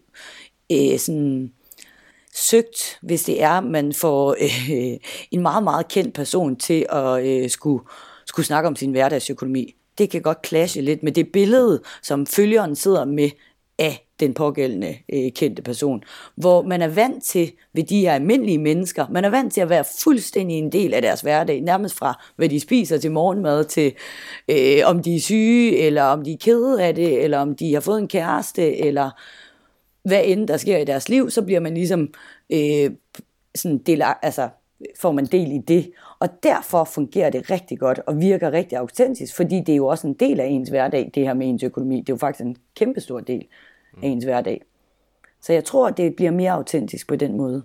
øh, sådan søgt, hvis det er, man får øh, en meget, meget kendt person til at øh, skulle, skulle snakke om sin hverdagsøkonomi. Det kan godt clashe lidt med det billede, som følgeren sidder med af den pågældende øh, kendte person. Hvor man er vant til, ved de her almindelige mennesker, man er vant til at være fuldstændig en del af deres hverdag, nærmest fra hvad de spiser til morgenmad, til øh, om de er syge, eller om de er kede af det, eller om de har fået en kæreste, eller hvad end der sker i deres liv, så bliver man ligesom øh, sådan del, altså får man del i det. Og derfor fungerer det rigtig godt og virker rigtig autentisk, fordi det er jo også en del af ens hverdag, det her med ens økonomi. Det er jo faktisk en kæmpestor del del af ens hverdag. Så jeg tror, det bliver mere autentisk på den måde.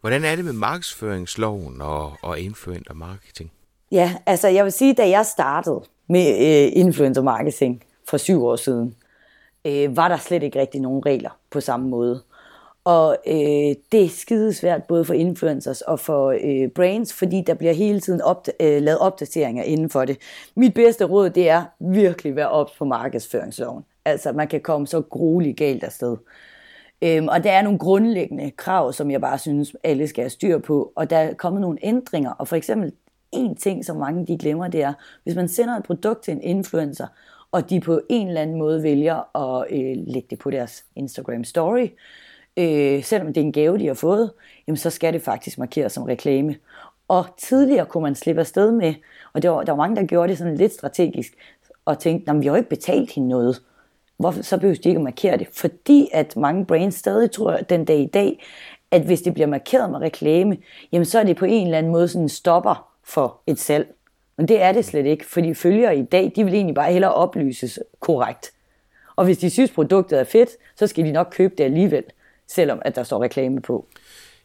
Hvordan er det med markedsføringsloven og, og influencer marketing? Ja, altså jeg vil sige, da jeg startede med øh, influencer marketing for syv år siden, øh, var der slet ikke rigtig nogen regler på samme måde. Og øh, det er skide svært både for influencers og for øh, brands, fordi der bliver hele tiden opd- øh, lavet opdateringer inden for det. Mit bedste råd, det er virkelig at være ops på markedsføringsloven. Altså, man kan komme så grueligt galt afsted. Øhm, og der er nogle grundlæggende krav, som jeg bare synes, alle skal have styr på. Og der er kommet nogle ændringer, og for eksempel en ting, som mange de glemmer, det er, hvis man sender et produkt til en influencer, og de på en eller anden måde vælger at øh, lægge det på deres Instagram story, øh, selvom det er en gave, de har fået, jamen så skal det faktisk markeres som reklame. Og tidligere kunne man slippe afsted med, og der var, der var mange, der gjorde det sådan lidt strategisk, og tænkte, at vi har jo ikke betalt hende noget. Hvorfor så behøver de ikke at markere det? Fordi at mange brands stadig tror den dag i dag, at hvis det bliver markeret med reklame, jamen så er det på en eller anden måde sådan en stopper for et salg. Men det er det slet ikke, fordi følgere i dag, de vil egentlig bare hellere oplyses korrekt. Og hvis de synes, produktet er fedt, så skal de nok købe det alligevel, selvom at der står reklame på.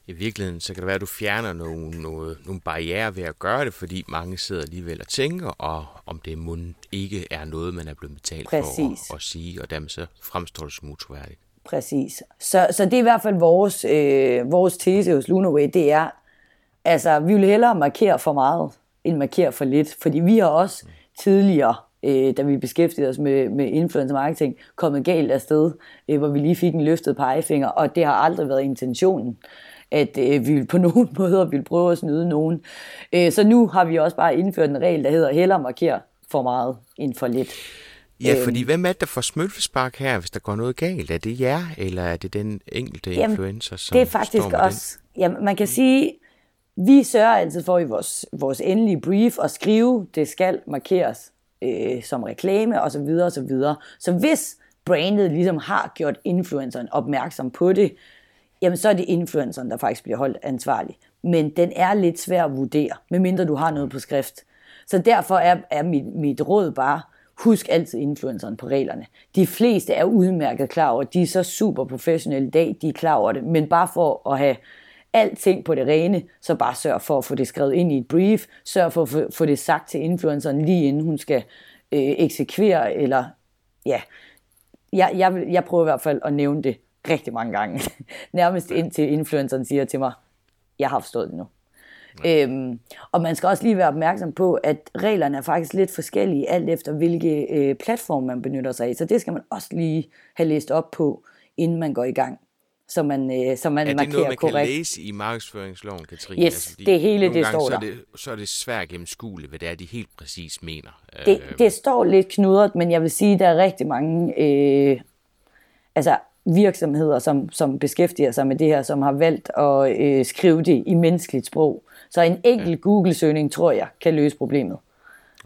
I virkeligheden, så kan det være, at du fjerner nogle, nogle, nogle barriere ved at gøre det, fordi mange sidder alligevel og tænker, og om det mund ikke er noget, man er blevet betalt Præcis. for at, at sige, og dermed så fremstår det som utroværdigt. Præcis. Så, så det er i hvert fald vores, øh, vores tese hos Lunaway, det er, altså vi vil hellere markere for meget, end markere for lidt, fordi vi har også mm. tidligere øh, da vi beskæftigede os med, med influencer marketing, kommet galt afsted, øh, hvor vi lige fik en løftet pegefinger, og det har aldrig været intentionen at øh, vi på <laughs> nogen måder vil prøve at snyde nogen. Øh, så nu har vi også bare indført en regel, der hedder hellere markere for meget end for lidt. Ja, øhm, fordi hvem er det, der får smølfespark her, hvis der går noget galt? Er det jer, eller er det den enkelte jamen, influencer, som Det er faktisk også, ja, man kan sige, vi sørger altid for i vores, vores endelige brief at skrive, det skal markeres øh, som reklame og så videre og så videre. Så hvis brandet ligesom har gjort influenceren opmærksom på det, jamen så er det influenceren, der faktisk bliver holdt ansvarlig. Men den er lidt svær at vurdere, medmindre du har noget på skrift. Så derfor er, er mit, mit råd bare, husk altid influenceren på reglerne. De fleste er udmærket klar over, de er så super professionelle i dag, de er klar over det. Men bare for at have alting på det rene, så bare sørg for at få det skrevet ind i et brief, sørg for at få det sagt til influenceren lige inden hun skal øh, eksekvere, eller ja, jeg, jeg, jeg prøver i hvert fald at nævne det rigtig mange gange. <laughs> Nærmest indtil influenceren siger til mig, jeg har forstået det nu. Øhm, og man skal også lige være opmærksom på, at reglerne er faktisk lidt forskellige, alt efter hvilke øh, platform man benytter sig af. Så det skal man også lige have læst op på, inden man går i gang. Så man, øh, så man er det noget, man korrekt. kan læse i markedsføringsloven, Katrine? Yes, altså, det hele det står så der. Er det, så er det svært gennemskueligt, hvad det er, de helt præcis mener. Det, det står lidt knudret, men jeg vil sige, at der er rigtig mange øh, altså virksomheder, som, som beskæftiger sig med det her, som har valgt at øh, skrive det i menneskeligt sprog. Så en enkelt. Google-søgning, tror jeg, kan løse problemet.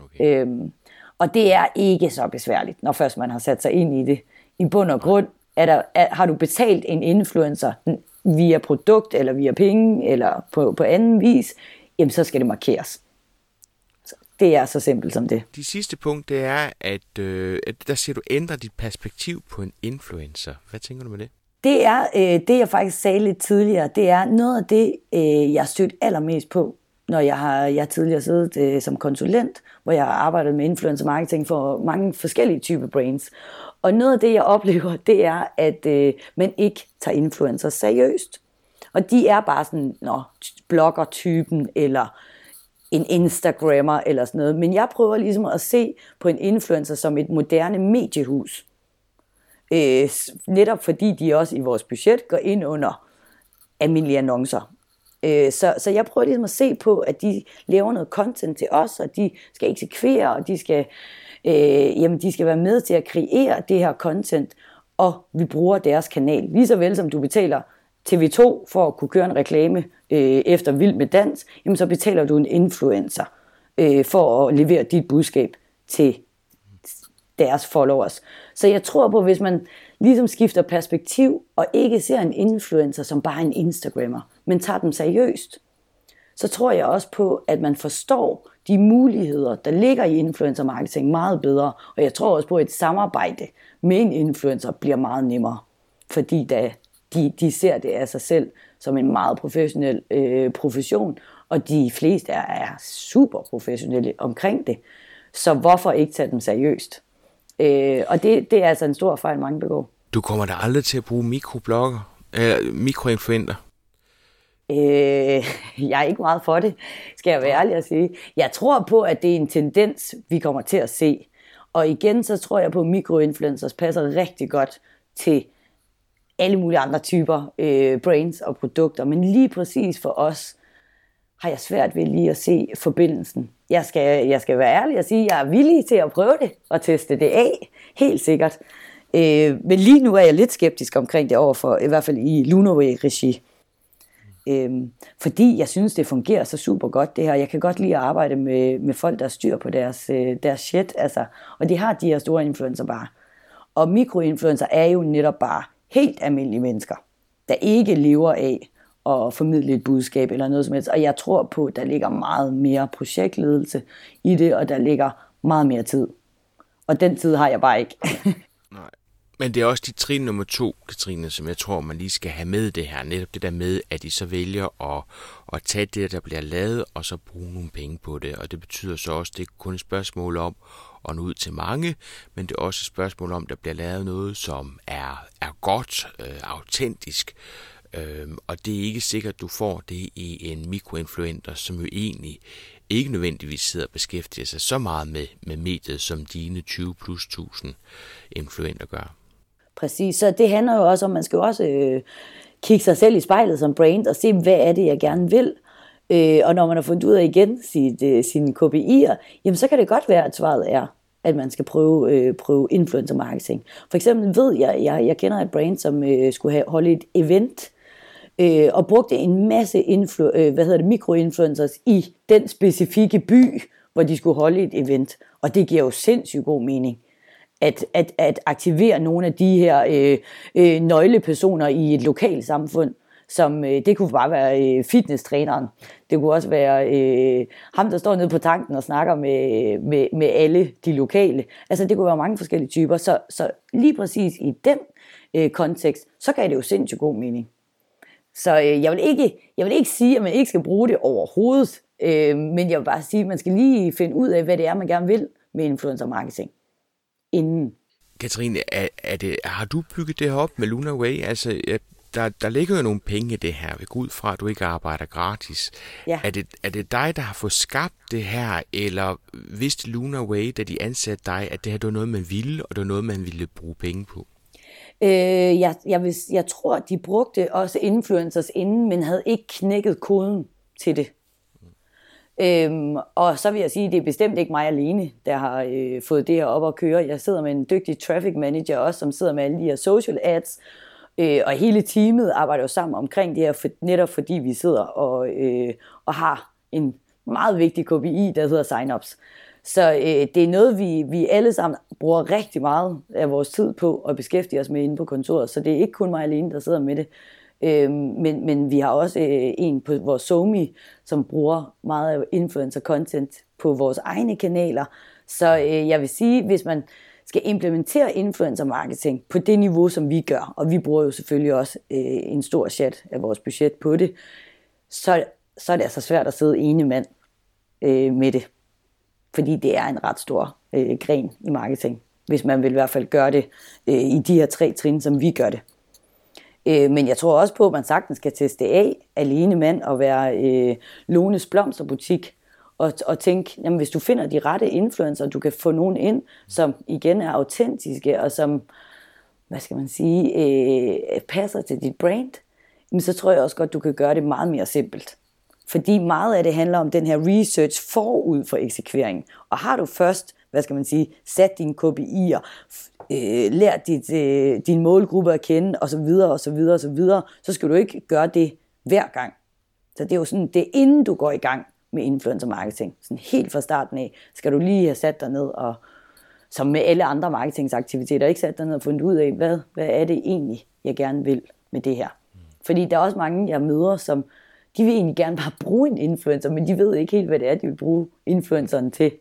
Okay. Øhm, og det er ikke så besværligt, når først man har sat sig ind i det. I bund og grund er der, er, har du betalt en influencer via produkt, eller via penge, eller på, på anden vis, jamen så skal det markeres. Det er så simpelt som det. De sidste punkt, det er, at, øh, at der siger du ændrer dit perspektiv på en influencer. Hvad tænker du med det? Det er øh, det, jeg faktisk sagde lidt tidligere. Det er noget af det, øh, jeg har stødt allermest på, når jeg har jeg har tidligere siddet øh, som konsulent, hvor jeg har arbejdet med influencer marketing for mange forskellige typer brains. Og noget af det, jeg <laughs> oplever, det er, at øh, man ikke tager influencer seriøst. Og de er bare sådan, nå, blogger-typen, eller en Instagrammer eller sådan noget. Men jeg prøver ligesom at se på en influencer som et moderne mediehus. Øh, netop fordi de også i vores budget går ind under almindelige annoncer. Øh, så, så jeg prøver ligesom at se på, at de laver noget content til os, og de skal eksekvere, og de skal, øh, jamen, de skal være med til at kreere det her content, og vi bruger deres kanal. Lige så vel som du betaler TV2 for at kunne køre en reklame øh, efter Vild med Dans, jamen så betaler du en influencer øh, for at levere dit budskab til deres followers. Så jeg tror på, hvis man ligesom skifter perspektiv og ikke ser en influencer som bare en Instagrammer, men tager dem seriøst, så tror jeg også på, at man forstår de muligheder, der ligger i influencer marketing meget bedre. Og jeg tror også på, at et samarbejde med en influencer bliver meget nemmere, fordi da de, de ser det af sig selv som en meget professionel øh, profession, og de fleste er, er super professionelle omkring det. Så hvorfor ikke tage dem seriøst? Øh, og det, det er altså en stor fejl, mange begår. Du kommer da aldrig til at bruge mikroblogger, eller mikroinfluenter? Øh, jeg er ikke meget for det, skal jeg være ærlig at sige. Jeg tror på, at det er en tendens, vi kommer til at se. Og igen, så tror jeg på, at mikroinfluencers passer rigtig godt til alle mulige andre typer øh, brains og produkter. Men lige præcis for os har jeg svært ved lige at se forbindelsen. Jeg skal, jeg skal være ærlig og sige, at jeg er villig til at prøve det og teste det af. Helt sikkert. Øh, men lige nu er jeg lidt skeptisk omkring det overfor, i hvert fald i Lunaway-regi. Øh, fordi jeg synes, det fungerer så super godt det her. Jeg kan godt lide at arbejde med, med folk, der styr på deres, øh, deres shit. Altså. Og de har de her store influencer bare. Og mikroinfluencer er jo netop bare helt almindelige mennesker, der ikke lever af at formidle et budskab eller noget som helst. Og jeg tror på, at der ligger meget mere projektledelse i det, og der ligger meget mere tid. Og den tid har jeg bare ikke. <laughs> Nej. Men det er også de trin nummer to, Katrine, som jeg tror, man lige skal have med det her. Netop det der med, at de så vælger at, at tage det, der bliver lavet, og så bruge nogle penge på det. Og det betyder så også, at det er kun et spørgsmål om at nå ud til mange, men det er også et spørgsmål om, der bliver lavet noget, som er, er godt, øh, autentisk, øh, og det er ikke sikkert, du får det i en mikroinfluenter, som jo egentlig ikke nødvendigvis sidder og beskæftiger sig så meget med, med mediet, som dine 20 plus 1000 influenter gør. Præcis, så det handler jo også om, man skal jo også øh, kigge sig selv i spejlet som brand og se, hvad er det, jeg gerne vil. Øh, og når man har fundet ud af igen sit, øh, sine KPI'er, jamen så kan det godt være, at svaret er, at man skal prøve, øh, prøve influencer marketing. For eksempel ved jeg, jeg, jeg kender et brand, som øh, skulle have, holde et event, øh, og brugte en masse influ- øh, hvad hedder det, mikroinfluencers i den specifikke by, hvor de skulle holde et event. Og det giver jo sindssygt god mening at, at, at aktivere nogle af de her øh, øh, nøglepersoner i et lokalt samfund, som øh, det kunne bare være øh, fitnesstræneren. Det kunne også være øh, ham, der står nede på tanken og snakker med, med, med alle de lokale. Altså det kunne være mange forskellige typer. Så, så lige præcis i den øh, kontekst, så gav det jo sindssygt god mening. Så øh, jeg, vil ikke, jeg vil ikke sige, at man ikke skal bruge det overhovedet, øh, men jeg vil bare sige, at man skal lige finde ud af, hvad det er, man gerne vil med influencer marketing inden. Katrine, er, er det, har du bygget det her op med Luna Way? Altså, der, der ligger jo nogle penge i det her. Vi går ud fra, at du ikke arbejder gratis. Ja. Er, det, er det dig, der har fået skabt det her, eller vidste Luna Way, da de ansatte dig, at det her det var noget, man ville, og det var noget, man ville bruge penge på? Øh, jeg, jeg, vil, jeg tror, de brugte også influencers inden, men havde ikke knækket koden til det. Øhm, og så vil jeg sige, at det er bestemt ikke mig alene, der har øh, fået det her op at køre. Jeg sidder med en dygtig traffic manager også, som sidder med alle de her social ads, øh, og hele teamet arbejder jo sammen omkring det her, for, netop fordi vi sidder og, øh, og har en meget vigtig KPI, der hedder sign-ups. Så øh, det er noget, vi, vi alle sammen bruger rigtig meget af vores tid på at beskæftige os med inde på kontoret. Så det er ikke kun mig alene, der sidder med det. Øh, men, men vi har også øh, en på vores Somi, som bruger meget af influencer content på vores egne kanaler. Så øh, jeg vil sige, hvis man skal implementere influencer marketing på det niveau, som vi gør, og vi bruger jo selvfølgelig også øh, en stor chat af vores budget på det, så, så er det altså svært at sidde ene mand øh, med det fordi det er en ret stor øh, gren i marketing, hvis man vil i hvert fald gøre det øh, i de her tre trin, som vi gør det. Øh, men jeg tror også på, at man sagtens skal teste af alene mand og være øh, Lones blomsterbutik, og, og tænke, jamen hvis du finder de rette influencer, du kan få nogen ind, som igen er autentiske, og som, hvad skal man sige, øh, passer til dit brand, jamen så tror jeg også godt, du kan gøre det meget mere simpelt. Fordi meget af det handler om den her research forud for eksekvering. Og har du først, hvad skal man sige, sat dine KPI'er, øh, lært dit, øh, din målgruppe at kende, og så videre, og så videre, og så videre, så skal du ikke gøre det hver gang. Så det er jo sådan, det er inden du går i gang med influencer marketing. Sådan helt fra starten af, skal du lige have sat dig ned og, som med alle andre marketingsaktiviteter, ikke sat dig ned og fundet ud af, hvad, hvad er det egentlig, jeg gerne vil med det her. Fordi der er også mange, jeg møder, som de vil egentlig gerne bare bruge en influencer, men de ved ikke helt, hvad det er, de vil bruge influenceren til.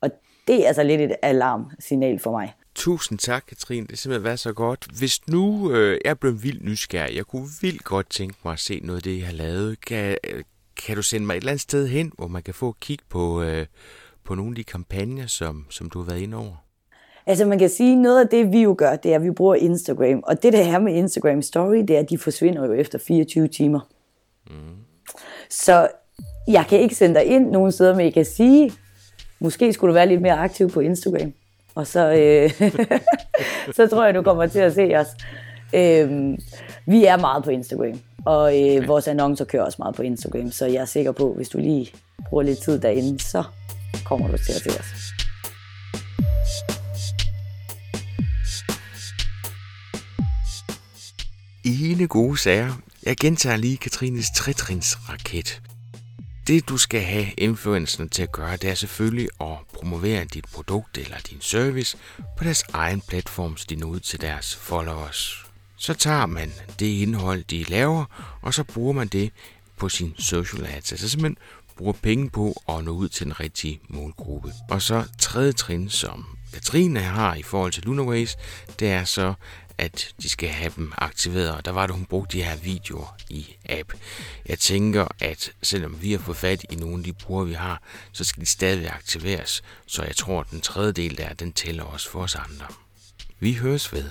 Og det er altså lidt et alarmsignal for mig. Tusind tak, Katrine. Det er simpelthen været så godt. Hvis nu øh, jeg blev vildt nysgerrig, jeg kunne vildt godt tænke mig at se noget af det, I har lavet. Kan, kan du sende mig et eller andet sted hen, hvor man kan få kig på, øh, på nogle af de kampagner, som, som du har været inde over? Altså man kan sige, noget af det, vi jo gør, det er, at vi bruger Instagram. Og det der her med Instagram Story, det er, at de forsvinder jo efter 24 timer. Mm. Så jeg kan ikke sende dig ind nogen steder, men jeg kan sige, måske skulle du være lidt mere aktiv på Instagram. Og så, øh, <laughs> så tror jeg, du kommer til at se os. Øh, vi er meget på Instagram, og øh, vores annoncer kører også meget på Instagram, så jeg er sikker på, hvis du lige bruger lidt tid derinde, så kommer du til at se os. Ene gode sager. Jeg gentager lige Katrines tretrins raket. Det du skal have influencerne til at gøre, det er selvfølgelig at promovere dit produkt eller din service på deres egen platform, de ud til deres followers. Så tager man det indhold, de laver, og så bruger man det på sin social ads. Altså simpelthen bruger penge på at nå ud til den rigtige målgruppe. Og så tredje trin, som Katrine har i forhold til Lunaways, det er så, at de skal have dem aktiveret, og der var det, hun brugte de her videoer i app. Jeg tænker, at selvom vi har fået fat i nogle af de brugere, vi har, så skal de stadig aktiveres, så jeg tror, at den tredje del der, den tæller også for os andre. Vi høres ved.